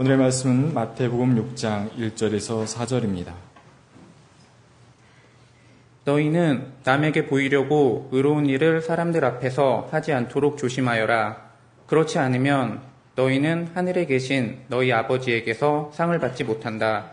오늘의 말씀은 마태복음 6장 1절에서 4절입니다. 너희는 남에게 보이려고 의로운 일을 사람들 앞에서 하지 않도록 조심하여라. 그렇지 않으면 너희는 하늘에 계신 너희 아버지에게서 상을 받지 못한다.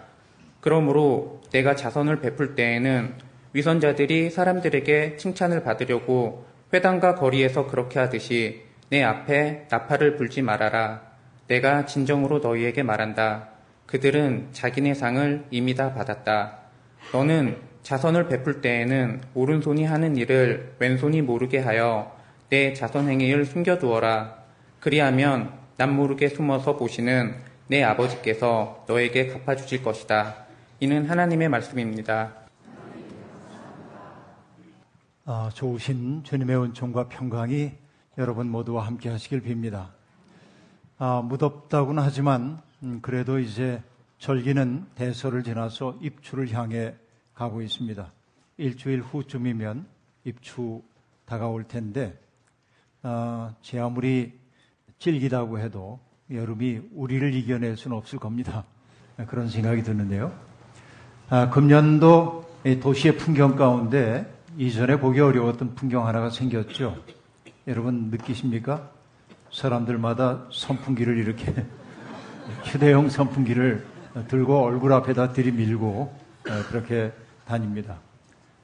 그러므로 내가 자선을 베풀 때에는 위선자들이 사람들에게 칭찬을 받으려고 회당과 거리에서 그렇게 하듯이 내 앞에 나팔을 불지 말아라. 내가 진정으로 너희에게 말한다. 그들은 자기네 상을 이미 다 받았다. 너는 자선을 베풀 때에는 오른손이 하는 일을 왼손이 모르게 하여 내 자선 행위를 숨겨두어라. 그리하면 남 모르게 숨어서 보시는 내 아버지께서 너에게 갚아주실 것이다. 이는 하나님의 말씀입니다. 아, 좋으신 주님의 은총과 평강이 여러분 모두와 함께 하시길 빕니다. 아, 무덥다고는 하지만 음, 그래도 이제 절기는 대서를 지나서 입추를 향해 가고 있습니다. 일주일 후쯤이면 입추 다가올 텐데 아, 제 아무리 질기다고 해도 여름이 우리를 이겨낼 수는 없을 겁니다. 그런 생각이 드는데요. 아, 금년도 도시의 풍경 가운데 이전에 보기 어려웠던 풍경 하나가 생겼죠. 여러분 느끼십니까? 사람들마다 선풍기를 이렇게 휴대용 선풍기를 들고 얼굴 앞에다 들이밀고 어, 그렇게 다닙니다.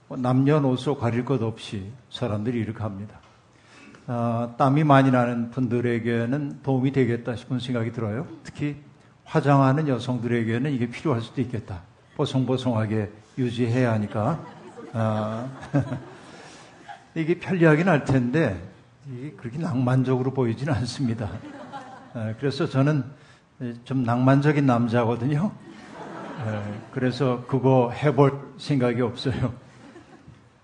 뭐 남녀노소 가릴 것 없이 사람들이 이렇게 합니다. 어, 땀이 많이 나는 분들에게는 도움이 되겠다 싶은 생각이 들어요. 특히 화장하는 여성들에게는 이게 필요할 수도 있겠다. 보송보송하게 유지해야 하니까. 어, 이게 편리하긴 할 텐데 그렇게 낭만적으로 보이지는 않습니다. 어, 그래서 저는 좀 낭만적인 남자거든요. 어, 그래서 그거 해볼 생각이 없어요.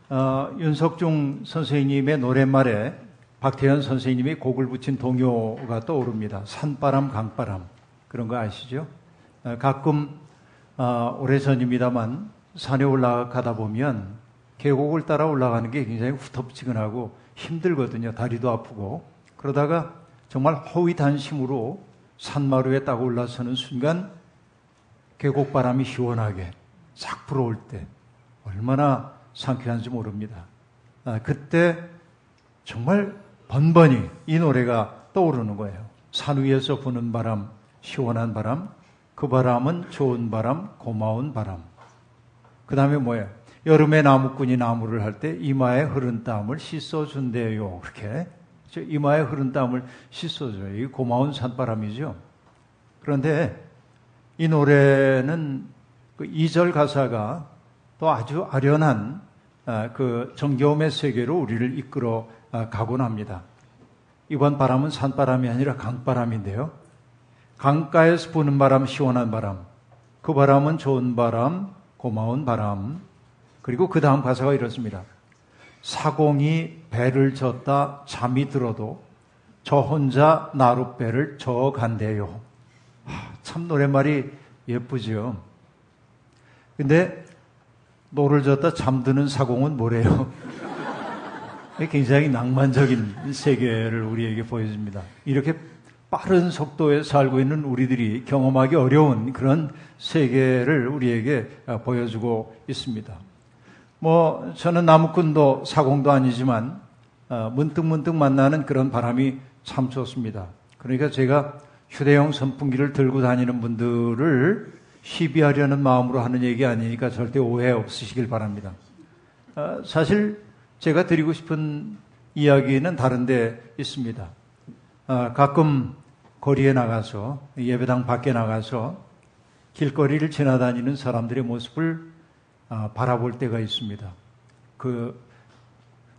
어, 윤석중 선생님의 노랫말에 박태현 선생님이 곡을 붙인 동요가 떠오릅니다. 산바람, 강바람. 그런 거 아시죠? 어, 가끔, 어, 오래전입니다만, 산에 올라가다 보면 계곡을 따라 올라가는 게 굉장히 후텁지근하고 힘들거든요. 다리도 아프고. 그러다가 정말 허위단심으로 산마루에 딱 올라서는 순간 계곡바람이 시원하게 싹 불어올 때 얼마나 상쾌한지 모릅니다. 아, 그때 정말 번번이 이 노래가 떠오르는 거예요. 산 위에서 부는 바람, 시원한 바람, 그 바람은 좋은 바람, 고마운 바람. 그 다음에 뭐예요? 여름에 나무꾼이 나무를 할 때 이마에 흐른 땀을 씻어준대요. 그렇게. 이마에 흐른 땀을 씻어줘요. 이 고마운 산바람이죠. 그런데 이 노래는 그 2절 가사가 또 아주 아련한 아, 그 정겨움의 세계로 우리를 이끌어 아, 가곤 합니다. 이번 바람은 산바람이 아니라 강바람인데요. 강가에서 부는 바람, 시원한 바람. 그 바람은 좋은 바람, 고마운 바람. 그리고 그 다음 가사가 이렇습니다. 사공이 배를 졌다 잠이 들어도 저 혼자 나룻배를 저간대요. 참 노랫말이 예쁘지요. 근데 노를 젓다 잠드는 사공은 뭐래요? 굉장히 낭만적인 세계를 우리에게 보여줍니다. 이렇게 빠른 속도에 살고 있는 우리들이 경험하기 어려운 그런 세계를 우리에게 보여주고 있습니다. 뭐 저는 나무꾼도 사공도 아니지만 어, 문득 문득 만나는 그런 바람이 참 좋습니다. 그러니까 제가 휴대용 선풍기를 들고 다니는 분들을 시비하려는 마음으로 하는 얘기 아니니까 절대 오해 없으시길 바랍니다. 어, 사실 제가 드리고 싶은 이야기는 다른데 있습니다. 어, 가끔 거리에 나가서 예배당 밖에 나가서 길거리를 지나다니는 사람들의 모습을 어, 바라볼 때가 있습니다. 그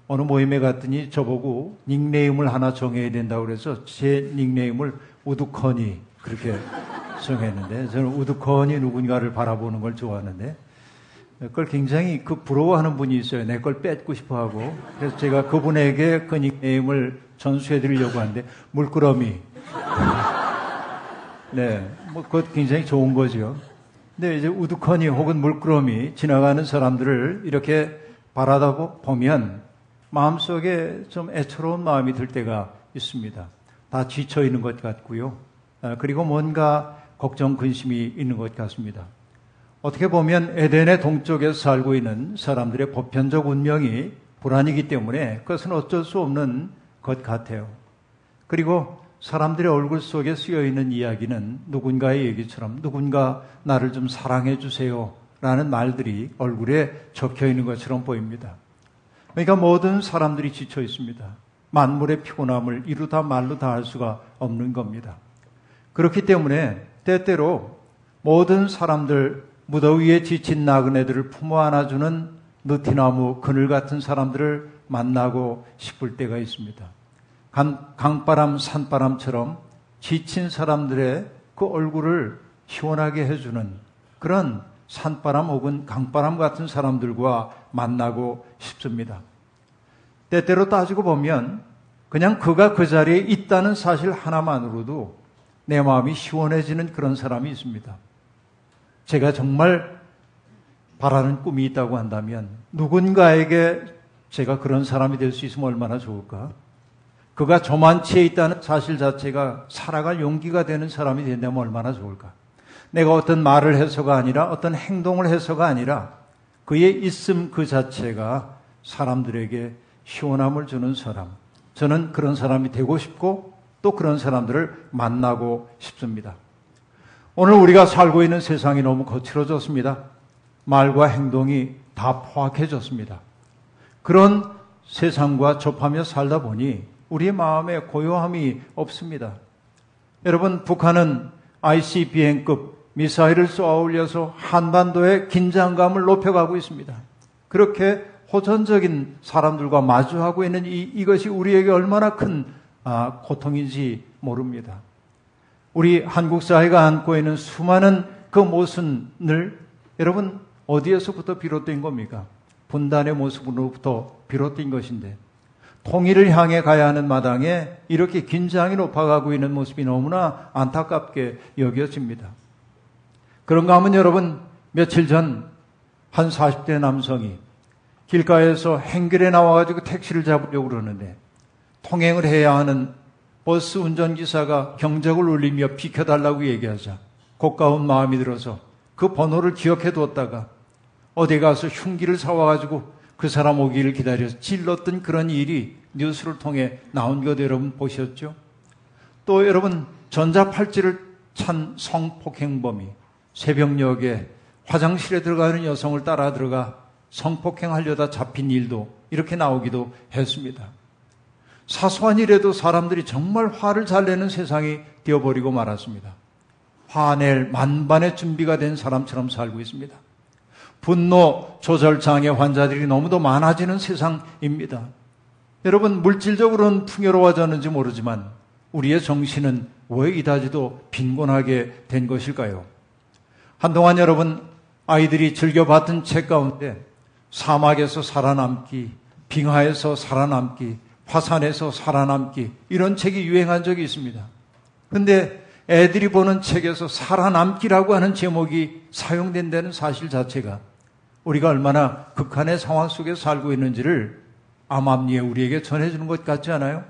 어느 모임에 갔더니 저보고 닉네임을 하나 정해야 된다고 그래서 제 닉네임을 우두커니 그렇게 정했는데 저는 우두커니 누군가를 바라보는 걸 좋아하는데 그걸 굉장히 그 부러워하는 분이 있어요. 내 걸 뺏고 싶어 하고. 그래서 제가 그분에게 그 닉네임을 전수해 드리려고 하는데, 물끄러미. 네. 뭐, 그것 굉장히 좋은 거죠. 근데 이제 우두커니 혹은 물끄러미 지나가는 사람들을 이렇게 바라다 보면 마음속에 좀 애처로운 마음이 들 때가 있습니다. 다 지쳐 있는 것 같고요. 아, 그리고 뭔가 걱정, 근심이 있는 것 같습니다. 어떻게 보면 에덴의 동쪽에서 살고 있는 사람들의 보편적 운명이 불안이기 때문에 그것은 어쩔 수 없는 것 같아요. 그리고 사람들의 얼굴 속에 쓰여 있는 이야기는 누군가의 얘기처럼 누군가 나를 좀 사랑해 주세요. 라는 말들이 얼굴에 적혀 있는 것처럼 보입니다. 그러니까 모든 사람들이 지쳐 있습니다. 만물의 피곤함을 이루다 말로 다 할 수가 없는 겁니다. 그렇기 때문에 때때로 모든 사람들 무더위에 지친 나그네들을 품어 안아주는 느티나무 그늘 같은 사람들을 만나고 싶을 때가 있습니다. 강, 강바람, 산바람처럼 지친 사람들의 그 얼굴을 시원하게 해주는 그런 산바람 혹은 강바람 같은 사람들과 만나고 싶습니다. 때때로 따지고 보면 그냥 그가 그 자리에 있다는 사실 하나만으로도 내 마음이 시원해지는 그런 사람이 있습니다. 제가 정말 바라는 꿈이 있다고 한다면 누군가에게 제가 그런 사람이 될 수 있으면 얼마나 좋을까? 그가 저만치에 있다는 사실 자체가 살아갈 용기가 되는 사람이 된다면 얼마나 좋을까? 내가 어떤 말을 해서가 아니라 어떤 행동을 해서가 아니라 그의 있음 그 자체가 사람들에게 시원함을 주는 사람. 저는 그런 사람이 되고 싶고 또 그런 사람들을 만나고 싶습니다. 오늘 우리가 살고 있는 세상이 너무 거칠어졌습니다. 말과 행동이 다 포악해졌습니다. 그런 세상과 접하며 살다 보니 우리의 마음에 고요함이 없습니다. 여러분, 북한은 ICBM급 미사일을 쏘아 올려서 한반도의 긴장감을 높여가고 있습니다. 그렇게 호전적인 사람들과 마주하고 있는 이, 이것이 우리에게 얼마나 큰 아, 고통인지 모릅니다. 우리 한국 사회가 안고 있는 수많은 그 모순을 여러분 어디에서부터 비롯된 겁니까? 분단의 모습으로부터 비롯된 것인데 통일을 향해 가야 하는 마당에 이렇게 긴장이 높아가고 있는 모습이 너무나 안타깝게 여겨집니다. 그런가 하면 여러분 며칠 전 한 40대 남성이 길가에서 행길에 나와가지고 택시를 잡으려고 그러는데 통행을 해야 하는 버스 운전기사가 경적을 울리며 비켜달라고 얘기하자 고가운 마음이 들어서 그 번호를 기억해 두었다가 어디 가서 흉기를 사와가지고 그 사람 오기를 기다려서 찔렀던 그런 일이 뉴스를 통해 나온 것 여러분 보셨죠? 또 여러분 전자팔찌를 찬 성폭행범이 새벽녘에 화장실에 들어가는 여성을 따라 들어가 성폭행하려다 잡힌 일도 이렇게 나오기도 했습니다. 사소한 일에도 사람들이 정말 화를 잘 내는 세상이 되어버리고 말았습니다. 화낼 만반의 준비가 된 사람처럼 살고 있습니다. 분노 조절 장애 환자들이 너무도 많아지는 세상입니다. 여러분 물질적으로는 풍요로워졌는지 모르지만 우리의 정신은 왜 이다지도 빈곤하게 된 것일까요? 한동안 여러분 아이들이 즐겨 봤던 책 가운데 사막에서 살아남기, 빙하에서 살아남기, 화산에서 살아남기 이런 책이 유행한 적이 있습니다. 근데 애들이 보는 책에서 살아남기라고 하는 제목이 사용된 다는 사실 자체가 우리가 얼마나 극한의 상황 속에 살고 있는지를 암암리에 우리에게 전해주는 것 같지 않아요?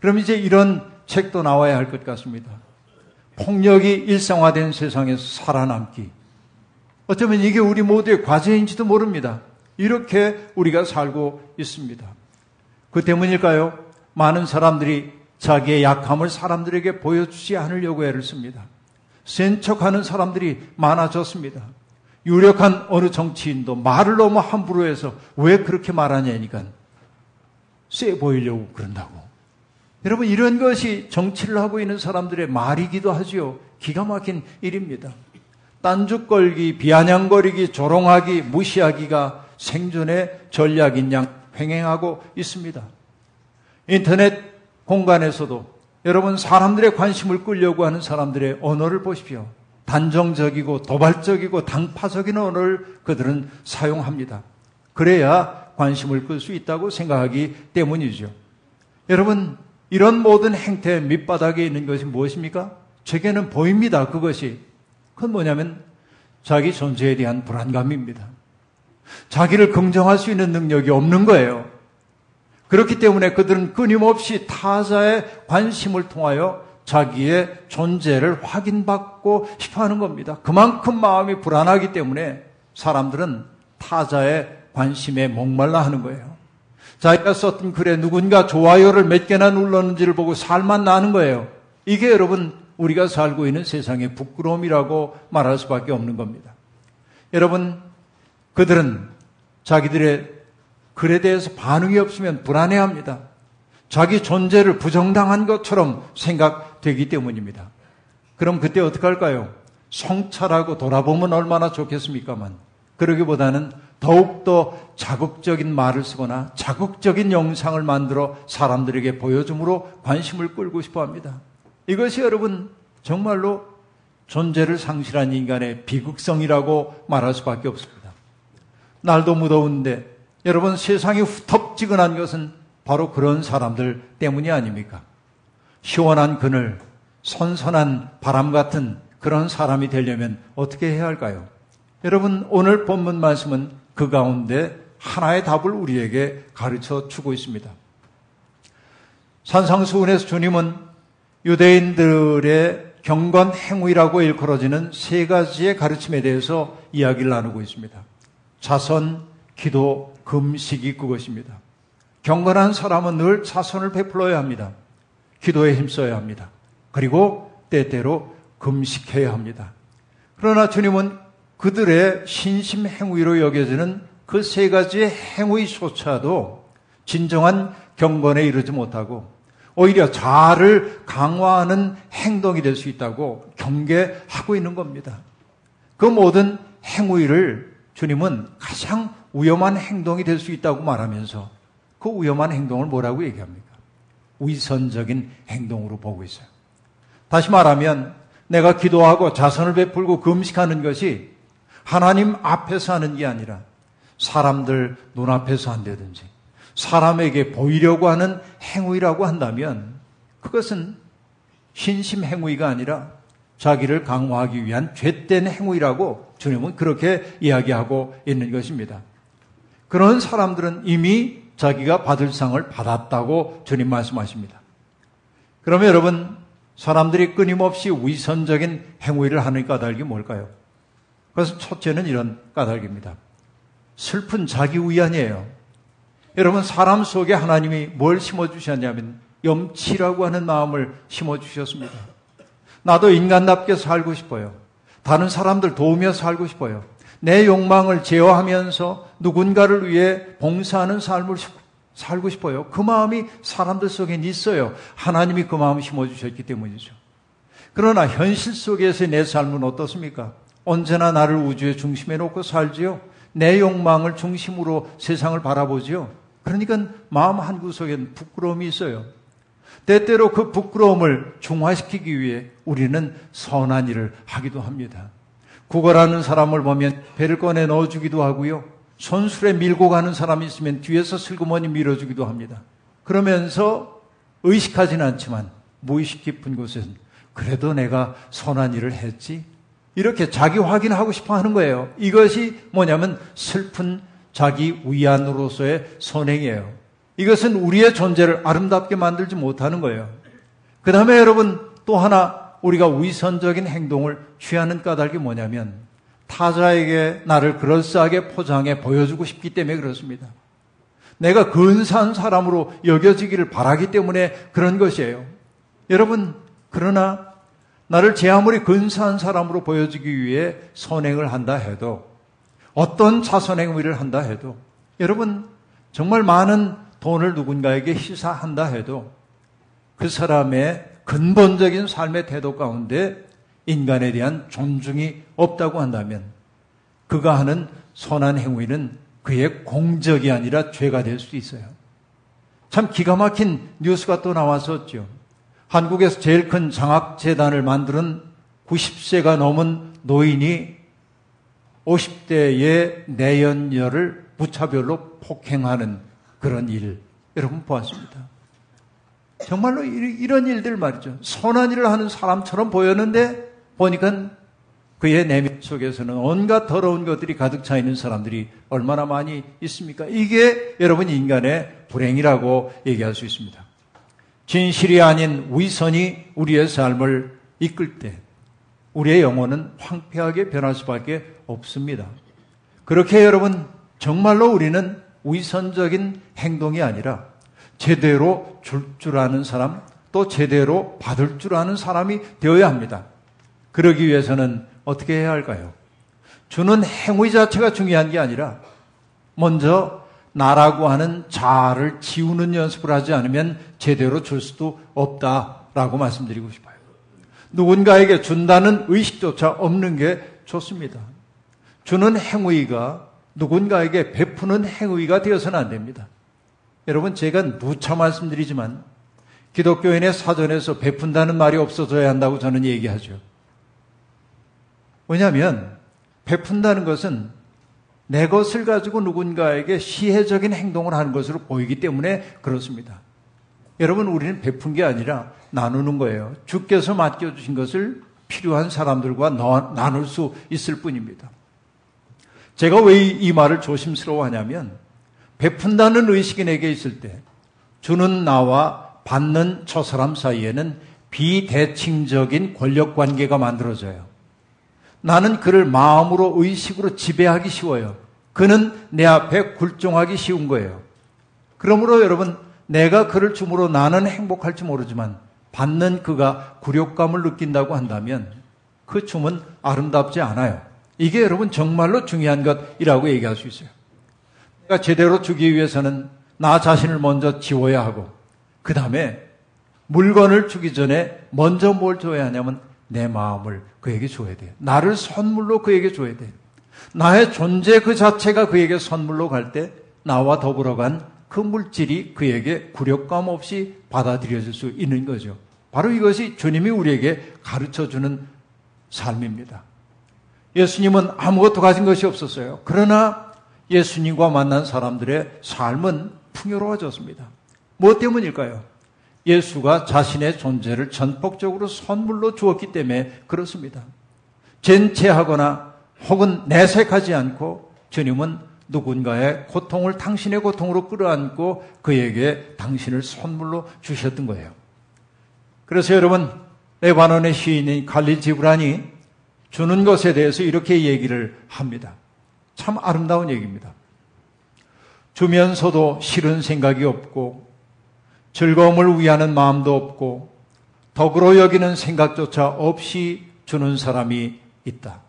그럼 이제 이런 책도 나와야 할 것 같습니다. 폭력이 일상화된 세상에서 살아남기. 어쩌면 이게 우리 모두의 과제인지도 모릅니다. 이렇게 우리가 살고 있습니다. 그 때문일까요? 많은 사람들이 자기의 약함을 사람들에게 보여주지 않으려고 애를 씁니다. 센 척하는 사람들이 많아졌습니다. 유력한 어느 정치인도 말을 너무 함부로 해서 왜 그렇게 말하냐니까 쎄 보이려고 그런다고. 여러분 이런 것이 정치를 하고 있는 사람들의 말이기도 하지요. 기가 막힌 일입니다. 딴죽걸기, 비아냥거리기, 조롱하기, 무시하기가 생존의 전략인 양 횡행하고 있습니다. 인터넷 공간에서도 여러분 사람들의 관심을 끌려고 하는 사람들의 언어를 보십시오. 단정적이고 도발적이고 당파적인 언어를 그들은 사용합니다. 그래야 관심을 끌 수 있다고 생각하기 때문이죠. 여러분, 이런 모든 행태의 밑바닥에 있는 것이 무엇입니까? 제게는 보입니다. 그것이. 그건 뭐냐면 자기 존재에 대한 불안감입니다. 자기를 긍정할 수 있는 능력이 없는 거예요. 그렇기 때문에 그들은 끊임없이 타자의 관심을 통하여 자기의 존재를 확인받고 싶어 하는 겁니다. 그만큼 마음이 불안하기 때문에 사람들은 타자의 관심에 목말라 하는 거예요. 자기가 썼던 글에 누군가 좋아요를 몇 개나 눌렀는지를 보고 살만 나는 거예요. 이게 여러분 우리가 살고 있는 세상의 부끄러움이라고 말할 수밖에 없는 겁니다. 여러분 그들은 자기들의 글에 대해서 반응이 없으면 불안해합니다. 자기 존재를 부정당한 것처럼 생각되기 때문입니다. 그럼 그때 어떻게 할까요? 성찰하고 돌아보면 얼마나 좋겠습니까만 그러기보다는 더욱더 자극적인 말을 쓰거나 자극적인 영상을 만들어 사람들에게 보여줌으로 관심을 끌고 싶어 합니다. 이것이 여러분 정말로 존재를 상실한 인간의 비극성이라고 말할 수밖에 없습니다. 날도 무더운데 여러분 세상이 후텁지근한 것은 바로 그런 사람들 때문이 아닙니까? 시원한 그늘, 선선한 바람 같은 그런 사람이 되려면 어떻게 해야 할까요? 여러분 오늘 본문 말씀은 그 가운데 하나의 답을 우리에게 가르쳐 주고 있습니다. 산상수훈에서 주님은 유대인들의 경건 행위라고 일컬어지는 세 가지의 가르침에 대해서 이야기를 나누고 있습니다. 자선, 기도, 금식이 그것입니다. 경건한 사람은 늘 자선을 베풀어야 합니다. 기도에 힘써야 합니다. 그리고 때때로 금식해야 합니다. 그러나 주님은 그들의 신심 행위로 여겨지는 그 세 가지의 행위조차도 진정한 경건에 이르지 못하고 오히려 자아를 강화하는 행동이 될 수 있다고 경계하고 있는 겁니다. 그 모든 행위를 주님은 가장 위험한 행동이 될 수 있다고 말하면서 그 위험한 행동을 뭐라고 얘기합니까? 위선적인 행동으로 보고 있어요. 다시 말하면 내가 기도하고 자선을 베풀고 금식하는 것이 하나님 앞에서 하는 게 아니라 사람들 눈앞에서 한다든지 사람에게 보이려고 하는 행위라고 한다면 그것은 신심 행위가 아니라 자기를 강화하기 위한 죄된 행위라고 주님은 그렇게 이야기하고 있는 것입니다. 그런 사람들은 이미 자기가 받을 상을 받았다고 주님 말씀하십니다. 그러면 여러분, 사람들이 끊임없이 위선적인 행위를 하는 까닭이 뭘까요? 그래서 첫째는 이런 까닭입니다. 슬픈 자기 위안이에요. 여러분, 사람 속에 하나님이 뭘 심어주셨냐면, 염치라고 하는 마음을 심어주셨습니다. 나도 인간답게 살고 싶어요. 다른 사람들 도우며 살고 싶어요. 내 욕망을 제어하면서 누군가를 위해 봉사하는 삶을 살고 싶어요. 그 마음이 사람들 속에 있어요. 하나님이 그 마음을 심어주셨기 때문이죠. 그러나 현실 속에서 내 삶은 어떻습니까? 언제나 나를 우주의 중심에 놓고 살지요. 내 욕망을 중심으로 세상을 바라보지요. 그러니까 마음 한 구석엔 부끄러움이 있어요. 때때로 그 부끄러움을 중화시키기 위해 우리는 선한 일을 하기도 합니다. 구걸하는 사람을 보면 배를 꺼내 넣어주기도 하고요. 손술에 밀고 가는 사람이 있으면 뒤에서 슬그머니 밀어주기도 합니다. 그러면서 의식하지는 않지만 무의식 깊은 곳에는 그래도 내가 선한 일을 했지. 이렇게 자기 확인하고 싶어 하는 거예요. 이것이 뭐냐면 슬픈 자기 위안으로서의 선행이에요. 이것은 우리의 존재를 아름답게 만들지 못하는 거예요. 그 다음에 여러분 또 하나 우리가 위선적인 행동을 취하는 까닭이 뭐냐면 타자에게 나를 그럴싸하게 포장해 보여주고 싶기 때문에 그렇습니다. 내가 근사한 사람으로 여겨지기를 바라기 때문에 그런 것이에요. 여러분, 그러나 나를 제 아무리 근사한 사람으로 보여주기 위해 선행을 한다 해도 어떤 자선 행위를 한다 해도 여러분 정말 많은 돈을 누군가에게 희사한다 해도 그 사람의 근본적인 삶의 태도 가운데 인간에 대한 존중이 없다고 한다면 그가 하는 선한 행위는 그의 공적이 아니라 죄가 될 수도 있어요. 참 기가 막힌 뉴스가 또 나왔었죠. 한국에서 제일 큰 장학재단을 만드는 90세가 넘은 노인이 50대의 내연녀를 무차별로 폭행하는 그런 일 여러분 보았습니다. 정말로 이런 일들 말이죠. 선한 일을 하는 사람처럼 보였는데 보니까 그의 내면 속에서는 온갖 더러운 것들이 가득 차 있는 사람들이 얼마나 많이 있습니까? 이게 여러분 인간의 불행이라고 얘기할 수 있습니다. 진실이 아닌 위선이 우리의 삶을 이끌 때 우리의 영혼은 황폐하게 변할 수밖에 없습니다. 그렇게 여러분 정말로 우리는 위선적인 행동이 아니라 제대로 줄 줄 아는 사람 또 제대로 받을 줄 아는 사람이 되어야 합니다. 그러기 위해서는 어떻게 해야 할까요? 주는 행위 자체가 중요한 게 아니라 먼저 나라고 하는 자아를 지우는 연습을 하지 않으면 제대로 줄 수도 없다라고 말씀드리고 싶어요. 누군가에게 준다는 의식조차 없는 게 좋습니다. 주는 행위가 누군가에게 베푸는 행위가 되어서는 안 됩니다. 여러분, 제가 누차 말씀드리지만 기독교인의 사전에서 베푼다는 말이 없어져야 한다고 저는 얘기하죠. 왜냐하면 베푼다는 것은 내 것을 가지고 누군가에게 시혜적인 행동을 하는 것으로 보이기 때문에 그렇습니다. 여러분, 우리는 베푼 게 아니라 나누는 거예요. 주께서 맡겨주신 것을 필요한 사람들과 나눌 수 있을 뿐입니다. 제가 왜 이 말을 조심스러워 하냐면, 베푼다는 의식이 내게 있을 때, 주는 나와 받는 저 사람 사이에는 비대칭적인 권력 관계가 만들어져요. 나는 그를 마음으로 의식으로 지배하기 쉬워요. 그는 내 앞에 굴종하기 쉬운 거예요. 그러므로 여러분, 내가 그를 줌으로 나는 행복할지 모르지만 받는 그가 굴욕감을 느낀다고 한다면 그 춤은 아름답지 않아요. 이게 여러분 정말로 중요한 것이라고 얘기할 수 있어요. 내가 제대로 주기 위해서는 나 자신을 먼저 지워야 하고 그 다음에 물건을 주기 전에 먼저 뭘 줘야 하냐면 내 마음을 그에게 줘야 돼. 나를 선물로 그에게 줘야 돼. 나의 존재 그 자체가 그에게 선물로 갈 때 나와 더불어 간 그 물질이 그에게 굴욕감 없이 받아들여질 수 있는 거죠. 바로 이것이 주님이 우리에게 가르쳐 주는 삶입니다. 예수님은 아무것도 가진 것이 없었어요. 그러나 예수님과 만난 사람들의 삶은 풍요로워졌습니다. 무엇 때문일까요? 예수가 자신의 존재를 전폭적으로 선물로 주었기 때문에 그렇습니다. 젠체하거나 혹은 내색하지 않고 주님은 누군가의 고통을 당신의 고통으로 끌어안고 그에게 당신을 선물로 주셨던 거예요. 그래서 여러분, 레바논의 시인인 칼리 지브란이 주는 것에 대해서 이렇게 얘기를 합니다. 참 아름다운 얘기입니다. 주면서도 싫은 생각이 없고 즐거움을 위하는 마음도 없고 덕으로 여기는 생각조차 없이 주는 사람이 있다.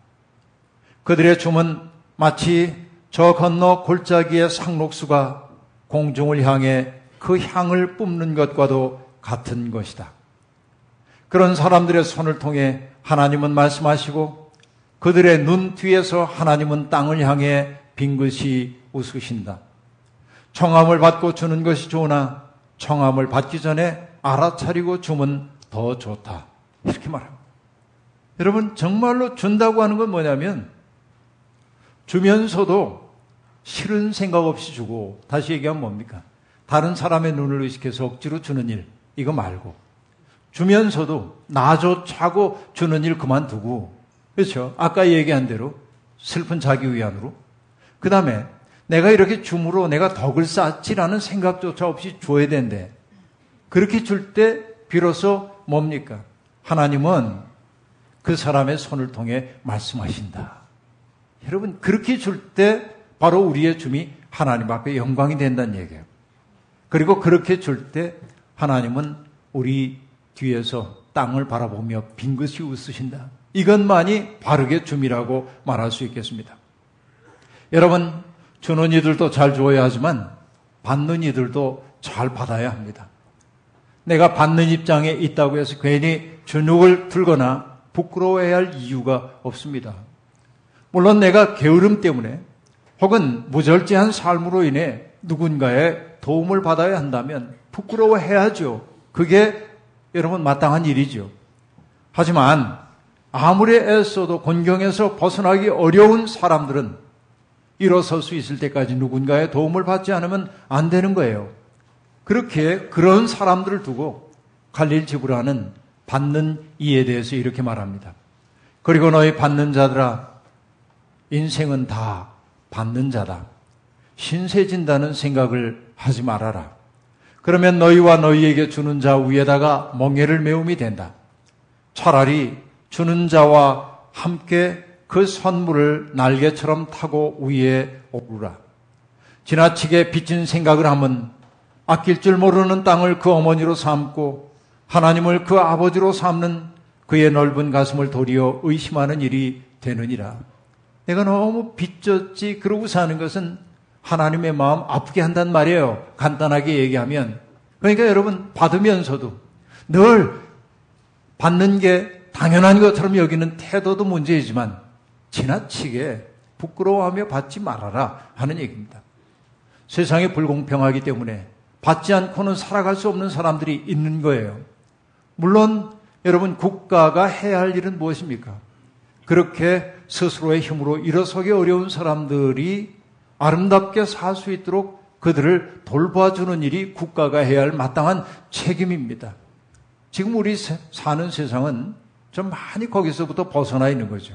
그들의 춤은 마치 저 건너 골짜기의 상록수가 공중을 향해 그 향을 뿜는 것과도 같은 것이다. 그런 사람들의 손을 통해 하나님은 말씀하시고 그들의 눈 뒤에서 하나님은 땅을 향해 빙긋이 웃으신다. 청함을 받고 주는 것이 좋으나 청함을 받기 전에 알아차리고 주면 더 좋다. 이렇게 말합니다. 여러분, 정말로 준다고 하는 건 뭐냐면, 주면서도 싫은 생각 없이 주고, 다시 얘기하면 뭡니까? 다른 사람의 눈을 의식해서 억지로 주는 일, 이거 말고, 주면서도 나조 차고 주는 일 그만두고, 그렇죠? 아까 얘기한 대로 슬픈 자기 위안으로, 그 다음에 내가 이렇게 줌으로 내가 덕을 쌓지라는 생각조차 없이 줘야 된대. 그렇게 줄 때 비로소 뭡니까? 하나님은 그 사람의 손을 통해 말씀하신다. 여러분, 그렇게 줄 때 바로 우리의 줌이 하나님 앞에 영광이 된다는 얘기예요. 그리고 그렇게 줄 때 하나님은 우리 뒤에서 땅을 바라보며 빙긋이 웃으신다. 이것만이 바르게 줌이라고 말할 수 있겠습니다. 여러분, 주는 이들도 잘 주어야 하지만 받는 이들도 잘 받아야 합니다. 내가 받는 입장에 있다고 해서 괜히 주눅을 들거나 부끄러워해야 할 이유가 없습니다. 물론 내가 게으름 때문에 혹은 무절제한 삶으로 인해 누군가의 도움을 받아야 한다면 부끄러워해야죠. 그게 여러분 마땅한 일이죠. 하지만 아무리 애써도 곤경에서 벗어나기 어려운 사람들은 일어설 수 있을 때까지 누군가의 도움을 받지 않으면 안 되는 거예요. 그렇게 그런 사람들을 두고 갈릴 지브라는 받는 이에 대해서 이렇게 말합니다. 그리고 너희 받는 자들아, 인생은 다 받는 자다. 신세진다는 생각을 하지 말아라. 그러면 너희와 너희에게 주는 자 위에다가 멍에를 메움이 된다. 차라리 주는 자와 함께 그 선물을 날개처럼 타고 위에 오르라. 지나치게 빚진 생각을 하면 아낄 줄 모르는 땅을 그 어머니로 삼고 하나님을 그 아버지로 삼는 그의 넓은 가슴을 도리어 의심하는 일이 되느니라. 내가 너무 빚졌지 그러고 사는 것은 하나님의 마음 아프게 한단 말이에요. 간단하게 얘기하면. 그러니까 여러분 받으면서도 늘 받는 게 당연한 것처럼 여기는 태도도 문제이지만 지나치게 부끄러워하며 받지 말아라 하는 얘기입니다. 세상이 불공평하기 때문에 받지 않고는 살아갈 수 없는 사람들이 있는 거예요. 물론 여러분 국가가 해야 할 일은 무엇입니까? 그렇게 스스로의 힘으로 일어서기 어려운 사람들이 아름답게 살 수 있도록 그들을 돌봐주는 일이 국가가 해야 할 마땅한 책임입니다. 지금 우리 사는 세상은 좀 많이 거기서부터 벗어나 있는 거죠.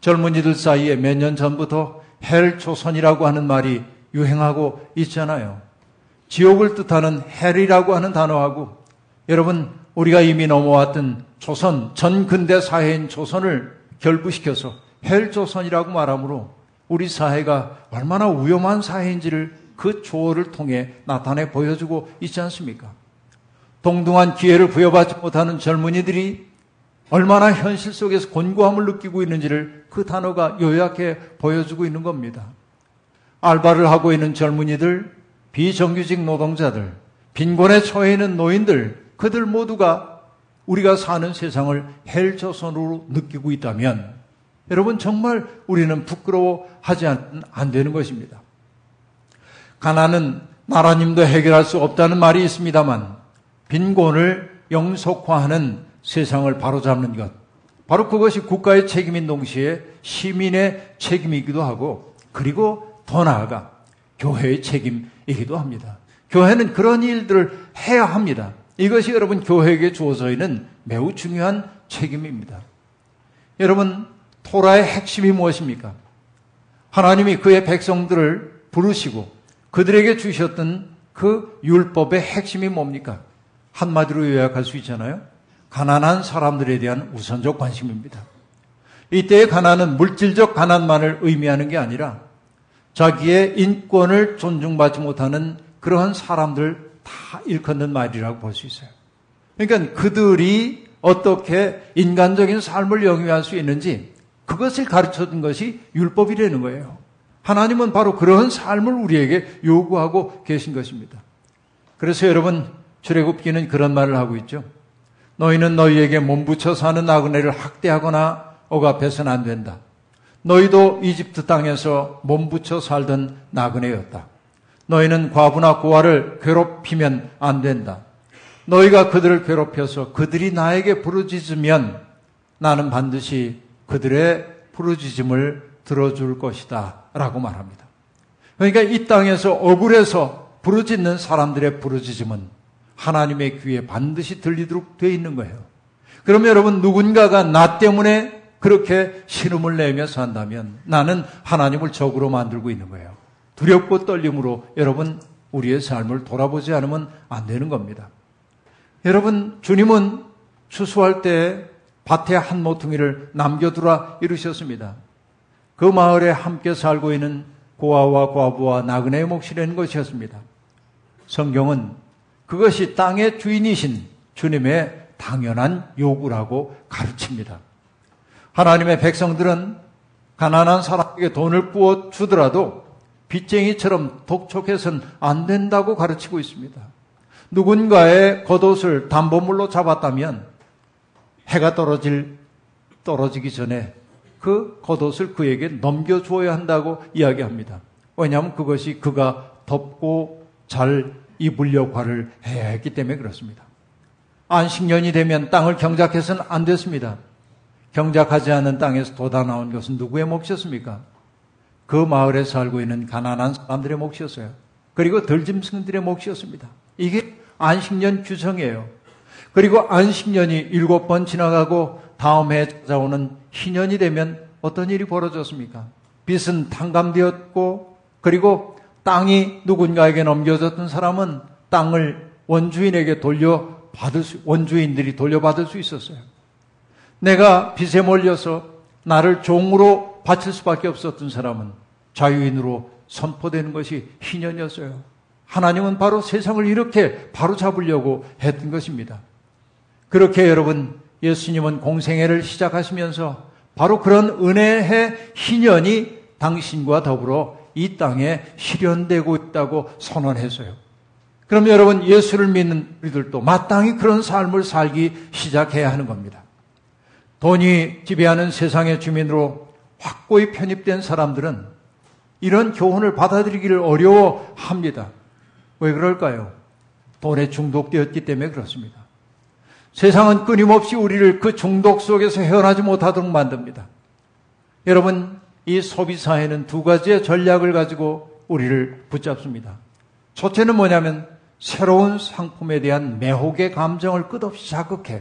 젊은이들 사이에 몇 년 전부터 헬 조선이라고 하는 말이 유행하고 있잖아요. 지옥을 뜻하는 hell이라고 하는 단어하고 여러분 우리가 이미 넘어왔던 조선 전 근대 사회인 조선을 결부시켜서 헬 조선이라고 말하므로 우리 사회가 얼마나 위험한 사회인지를 그 조어를 통해 나타내 보여주고 있지 않습니까? 동등한 기회를 부여받지 못하는 젊은이들이 얼마나 현실 속에서 곤고함을 느끼고 있는지를 그 단어가 요약해 보여주고 있는 겁니다. 알바를 하고 있는 젊은이들, 비정규직 노동자들, 빈곤에 처해 있는 노인들, 그들 모두가 우리가 사는 세상을 헬조선으로 느끼고 있다면 여러분 정말 우리는 부끄러워하지 안, 안 되는 것입니다. 가난은 나라님도 해결할 수 없다는 말이 있습니다만 빈곤을 영속화하는 세상을 바로잡는 것. 바로 그것이 국가의 책임인 동시에 시민의 책임이기도 하고 그리고 더 나아가 교회의 책임이기도 합니다. 교회는 그런 일들을 해야 합니다. 이것이 여러분 교회에게 주어져 있는 매우 중요한 책임입니다. 여러분 토라의 핵심이 무엇입니까? 하나님이 그의 백성들을 부르시고 그들에게 주셨던 그 율법의 핵심이 뭡니까? 한마디로 요약할 수 있잖아요. 가난한 사람들에 대한 우선적 관심입니다. 이때의 가난은 물질적 가난만을 의미하는 게 아니라 자기의 인권을 존중받지 못하는 그러한 사람들 다 일컫는 말이라고 볼 수 있어요. 그러니까 그들이 어떻게 인간적인 삶을 영위할 수 있는지 그것을 가르쳐 준 것이 율법이라는 거예요. 하나님은 바로 그런 삶을 우리에게 요구하고 계신 것입니다. 그래서 여러분 출애굽기는 그런 말을 하고 있죠. 너희는 너희에게 몸붙여 사는 나그네를 학대하거나 억압해서는 안 된다. 너희도 이집트 땅에서 몸붙여 살던 나그네였다. 너희는 과부나 고아를 괴롭히면 안 된다. 너희가 그들을 괴롭혀서 그들이 나에게 부르짖으면 나는 반드시 그들의 부르짖음을 들어줄 것이다. 라고 말합니다. 그러니까 이 땅에서 억울해서 부르짖는 사람들의 부르짖음은 하나님의 귀에 반드시 들리도록 되어 있는 거예요. 그럼 여러분 누군가가 나 때문에 그렇게 신음을 내며 산다면 나는 하나님을 적으로 만들고 있는 거예요. 두렵고 떨림으로 여러분 우리의 삶을 돌아보지 않으면 안 되는 겁니다. 여러분 주님은 추수할 때 밭에 한 모퉁이를 남겨두라 이루셨습니다. 그 마을에 함께 살고 있는 고아와 과부와 나그네의 몫이라는 것이었습니다. 성경은 그것이 땅의 주인이신 주님의 당연한 요구라고 가르칩니다. 하나님의 백성들은 가난한 사람에게 돈을 부어 주더라도 빚쟁이처럼 독촉해서는 안 된다고 가르치고 있습니다. 누군가의 겉옷을 담보물로 잡았다면 해가 떨어질 떨어지기 전에 그 겉옷을 그에게 넘겨 주어야 한다고 이야기합니다. 왜냐하면 그것이 그가 덮고 잘 입을 역할을 해야 했기 때문에 그렇습니다. 안식년이 되면 땅을 경작해서는 안 됐습니다. 경작하지 않은 땅에서 돋아 나온 것은 누구의 몫이었습니까? 그 마을에 살고 있는 가난한 사람들의 몫이었어요. 그리고 덜짐승들의 몫이었습니다. 이게 안식년 규정이에요. 그리고 안식년이 일곱 번 지나가고 다음 해에 찾아오는 희년이 되면 어떤 일이 벌어졌습니까? 빚은 탕감되었고 그리고 땅이 누군가에게 넘겨졌던 사람은 땅을 원주인에게 돌려받을 수, 원주인들이 돌려받을 수 있었어요. 내가 빚에 몰려서 나를 종으로 바칠 수밖에 없었던 사람은 자유인으로 선포되는 것이 희년이었어요. 하나님은 바로 세상을 이렇게 바로 잡으려고 했던 것입니다. 그렇게 여러분 예수님은 공생애를 시작하시면서 바로 그런 은혜의 희년이 당신과 더불어 이 땅에 실현되고 있다고 선언했어요. 그럼 여러분 예수를 믿는 우리들도 마땅히 그런 삶을 살기 시작해야 하는 겁니다. 돈이 지배하는 세상의 주민으로 확고히 편입된 사람들은 이런 교훈을 받아들이기를 어려워합니다. 왜 그럴까요? 돈에 중독되었기 때문에 그렇습니다. 세상은 끊임없이 우리를 그 중독 속에서 헤어나지 못하도록 만듭니다. 여러분, 이 소비사회는 두 가지의 전략을 가지고 우리를 붙잡습니다. 첫째는 뭐냐면 새로운 상품에 대한 매혹의 감정을 끝없이 자극해요.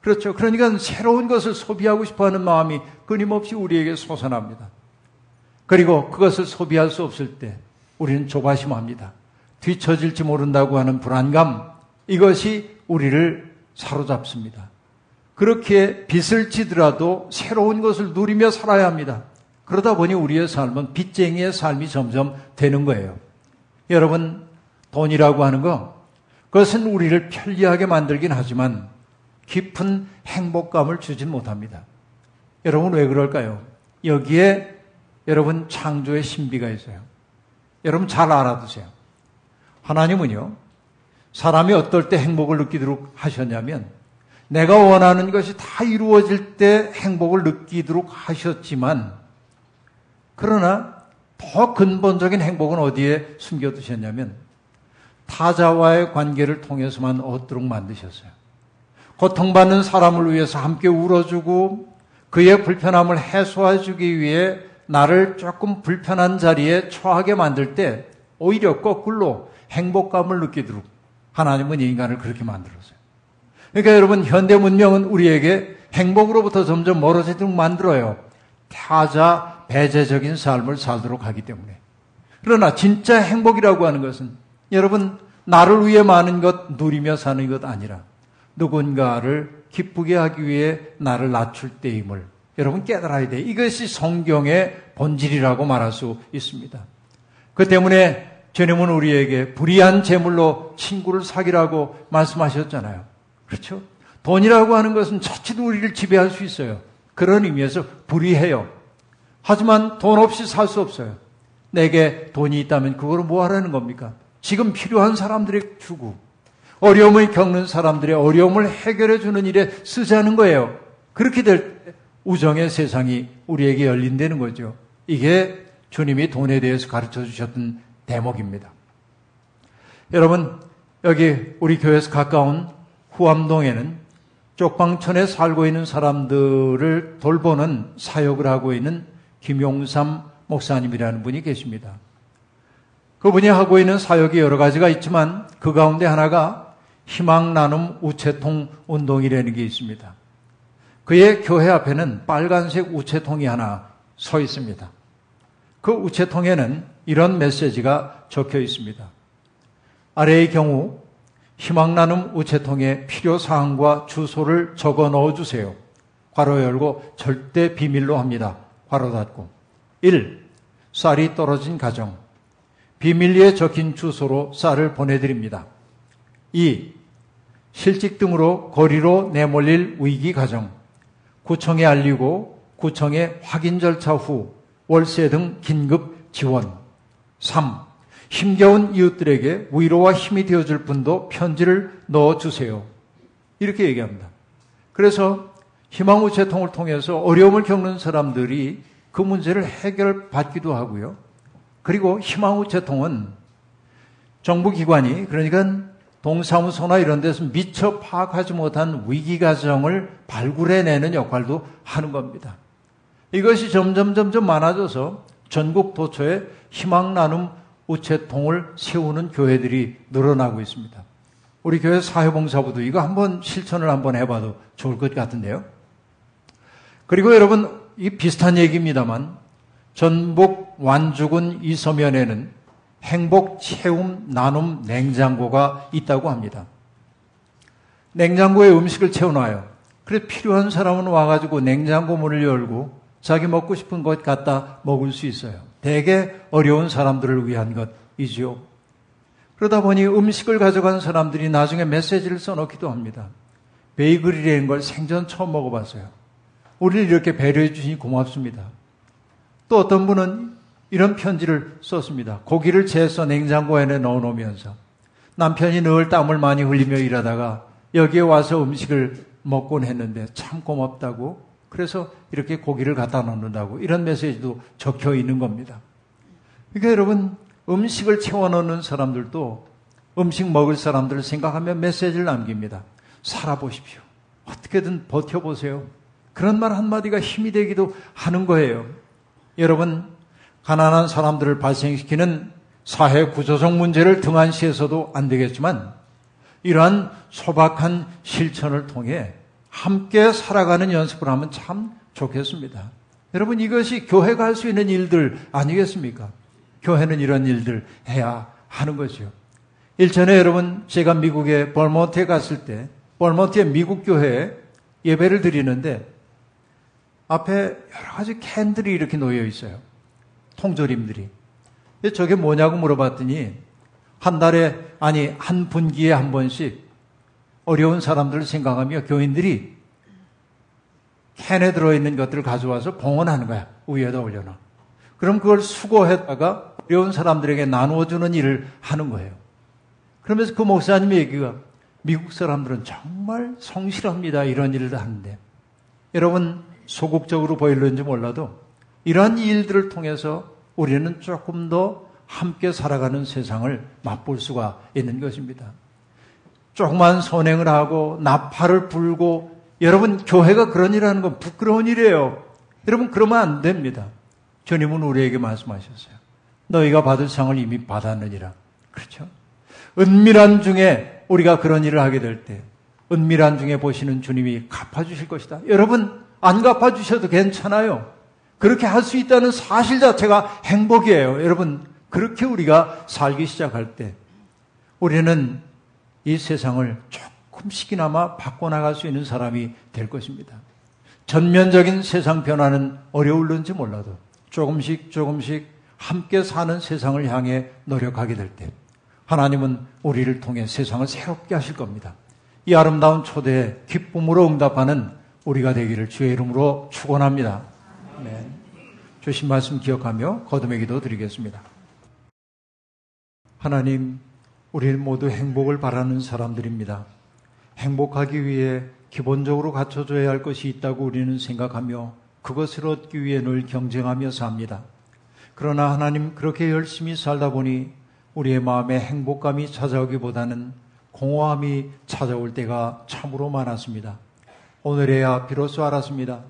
그렇죠. 그러니까 새로운 것을 소비하고 싶어 하는 마음이 끊임없이 우리에게 솟아납니다. 그리고 그것을 소비할 수 없을 때 우리는 조바심합니다. 뒤처질지 모른다고 하는 불안감, 이것이 우리를 사로잡습니다. 그렇게 빚을 지더라도 새로운 것을 누리며 살아야 합니다. 그러다 보니 우리의 삶은 빚쟁이의 삶이 점점 되는 거예요. 여러분, 돈이라고 하는 거, 그것은 우리를 편리하게 만들긴 하지만 깊은 행복감을 주진 못합니다. 여러분, 왜 그럴까요? 여기에 여러분 창조의 신비가 있어요. 여러분 잘 알아두세요. 하나님은요, 사람이 어떨 때 행복을 느끼도록 하셨냐면, 내가 원하는 것이 다 이루어질 때 행복을 느끼도록 하셨지만, 그러나 더 근본적인 행복은 어디에 숨겨두셨냐면, 타자와의 관계를 통해서만 얻도록 만드셨어요. 고통받는 사람을 위해서 함께 울어주고, 그의 불편함을 해소해주기 위해 나를 조금 불편한 자리에 처하게 만들 때, 오히려 거꾸로 행복감을 느끼도록 하나님은 인간을 그렇게 만들었어요. 그러니까 여러분 현대 문명은 우리에게 행복으로부터 점점 멀어지도록 만들어요. 타자 배제적인 삶을 살도록 하기 때문에. 그러나 진짜 행복이라고 하는 것은 여러분 나를 위해 많은 것 누리며 사는 것 아니라 누군가를 기쁘게 하기 위해 나를 낮출 때임을 여러분 깨달아야 돼. 이것이 성경의 본질이라고 말할 수 있습니다. 그 때문에 주님은 우리에게 불의한 재물로 친구를 사귀라고 말씀하셨잖아요. 그렇죠? 돈이라고 하는 것은 자체도 우리를 지배할 수 있어요. 그런 의미에서 불의해요. 하지만 돈 없이 살 수 없어요. 내게 돈이 있다면 그걸 뭐 하라는 겁니까? 지금 필요한 사람들에게 주고 어려움을 겪는 사람들의 어려움을 해결해 주는 일에 쓰자는 거예요. 그렇게 될때 우정의 세상이 우리에게 열린다는 거죠. 이게 주님이 돈에 대해서 가르쳐 주셨던 대목입니다. 여러분, 여기 우리 교회에서 가까운 후암동에는 쪽방촌에 살고 있는 사람들을 돌보는 사역을 하고 있는 김용삼 목사님이라는 분이 계십니다. 그분이 하고 있는 사역이 여러 가지가 있지만 그 가운데 하나가 희망 나눔 우체통 운동이라는 게 있습니다. 그의 교회 앞에는 빨간색 우체통이 하나 서 있습니다. 그 우체통에는 이런 메시지가 적혀 있습니다. 아래의 경우 희망 나눔 우체통에 필요 사항과 주소를 적어 넣어 주세요. 괄호 열고 절대 비밀로 합니다. 괄호 닫고. 1. 쌀이 떨어진 가정. 비밀리에 적힌 주소로 쌀을 보내드립니다. 2. 실직 등으로 거리로 내몰릴 위기 가정. 구청에 알리고 구청에 확인 절차 후 월세 등 긴급 지원. 3. 힘겨운 이웃들에게 위로와 힘이 되어줄 분도 편지를 넣어주세요. 이렇게 얘기합니다. 그래서 희망우체통을 통해서 어려움을 겪는 사람들이 그 문제를 해결받기도 하고요. 그리고 희망우체통은 정부기관이 그러니까 동사무소나 이런 데서 미처 파악하지 못한 위기 과정을 발굴해내는 역할도 하는 겁니다. 이것이 점점 점점 많아져서 전국 도처에 희망 나눔 우체통을 세우는 교회들이 늘어나고 있습니다. 우리 교회 사회봉사부도 이거 한번 실천을 한번 해봐도 좋을 것 같은데요. 그리고 여러분 이 비슷한 얘기입니다만 전북 완주군 이서면에는 행복 채움 나눔 냉장고가 있다고 합니다. 냉장고에 음식을 채워놔요. 그래 필요한 사람은 와가지고 냉장고 문을 열고 자기 먹고 싶은 것 갖다 먹을 수 있어요. 대개 어려운 사람들을 위한 것이지요. 그러다 보니 음식을 가져간 사람들이 나중에 메시지를 써놓기도 합니다. 베이글이라는 걸 생전 처음 먹어봤어요. 우리를 이렇게 배려해 주시니 고맙습니다. 또 어떤 분은 이런 편지를 썼습니다. 고기를 재서 냉장고 에 넣어 놓으면서 남편이 늘 땀을 많이 흘리며 일하다가 여기에 와서 음식을 먹곤 했는데 참 고맙다고 그래서 이렇게 고기를 갖다 놓는다고 이런 메시지도 적혀 있는 겁니다. 그러니까 여러분 음식을 채워 넣는 사람들도 음식 먹을 사람들을 생각하며 메시지를 남깁니다. 살아보십시오. 어떻게든 버텨보세요. 그런 말 한마디가 힘이 되기도 하는 거예요. 여러분, 가난한 사람들을 발생시키는 사회 구조적 문제를 등한시해서도 안 되겠지만 이러한 소박한 실천을 통해 함께 살아가는 연습을 하면 참 좋겠습니다. 여러분 이것이 교회가 할 수 있는 일들 아니겠습니까? 교회는 이런 일들 해야 하는 거죠. 일전에 여러분 제가 미국에 벌몬트에 갔을 때 벌몬트의 미국 교회에 예배를 드리는데 앞에 여러 가지 캔들이 이렇게 놓여 있어요. 통조림들이. 저게 뭐냐고 물어봤더니 한 달에 아니 한 분기에 한 번씩 어려운 사람들을 생각하며 교인들이 캔에 들어있는 것들을 가져와서 봉헌하는 거야. 위에다 올려놔. 그럼 그걸 수거했다가 어려운 사람들에게 나누어주는 일을 하는 거예요. 그러면서 그 목사님 얘기가 미국 사람들은 정말 성실합니다. 이런 일을 하는데. 여러분, 소극적으로 보일는지 몰라도 이러한 일들을 통해서 우리는 조금 더 함께 살아가는 세상을 맛볼 수가 있는 것입니다. 조그만 선행을 하고 나팔을 불고 여러분 교회가 그런 일을 하는 건 부끄러운 일이에요. 여러분 그러면 안 됩니다. 주님은 우리에게 말씀하셨어요. 너희가 받을 상을 이미 받았느니라. 그렇죠? 은밀한 중에 우리가 그런 일을 하게 될 때 은밀한 중에 보시는 주님이 갚아주실 것이다. 여러분 안 갚아주셔도 괜찮아요. 그렇게 할 수 있다는 사실 자체가 행복이에요. 여러분 그렇게 우리가 살기 시작할 때 우리는 이 세상을 조금씩이나마 바꿔나갈 수 있는 사람이 될 것입니다. 전면적인 세상 변화는 어려울는지 몰라도 조금씩 조금씩 함께 사는 세상을 향해 노력하게 될 때 하나님은 우리를 통해 세상을 새롭게 하실 겁니다. 이 아름다운 초대에 기쁨으로 응답하는 우리가 되기를 주의 이름으로 축원합니다. 네. 주신 말씀 기억하며 거듭의 기도 드리겠습니다. 하나님, 우리는 모두 행복을 바라는 사람들입니다. 행복하기 위해 기본적으로 갖춰줘야 할 것이 있다고 우리는 생각하며 그것을 얻기 위해 늘 경쟁하며 삽니다. 그러나 하나님 그렇게 열심히 살다 보니 우리의 마음에 행복감이 찾아오기보다는 공허함이 찾아올 때가 참으로 많았습니다. 오늘에야 비로소 알았습니다.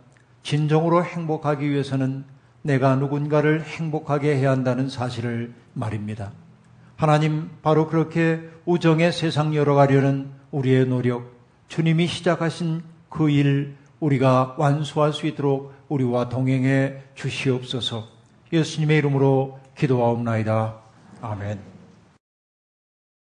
진정으로 행복하기 위해서는 내가 누군가를 행복하게 해야 한다는 사실을 말입니다. 하나님, 바로 그렇게 우정의 세상 열어가려는 우리의 노력, 주님이 시작하신 그 일 우리가 완수할 수 있도록 우리와 동행해 주시옵소서. 예수님의 이름으로 기도하옵나이다. 아멘.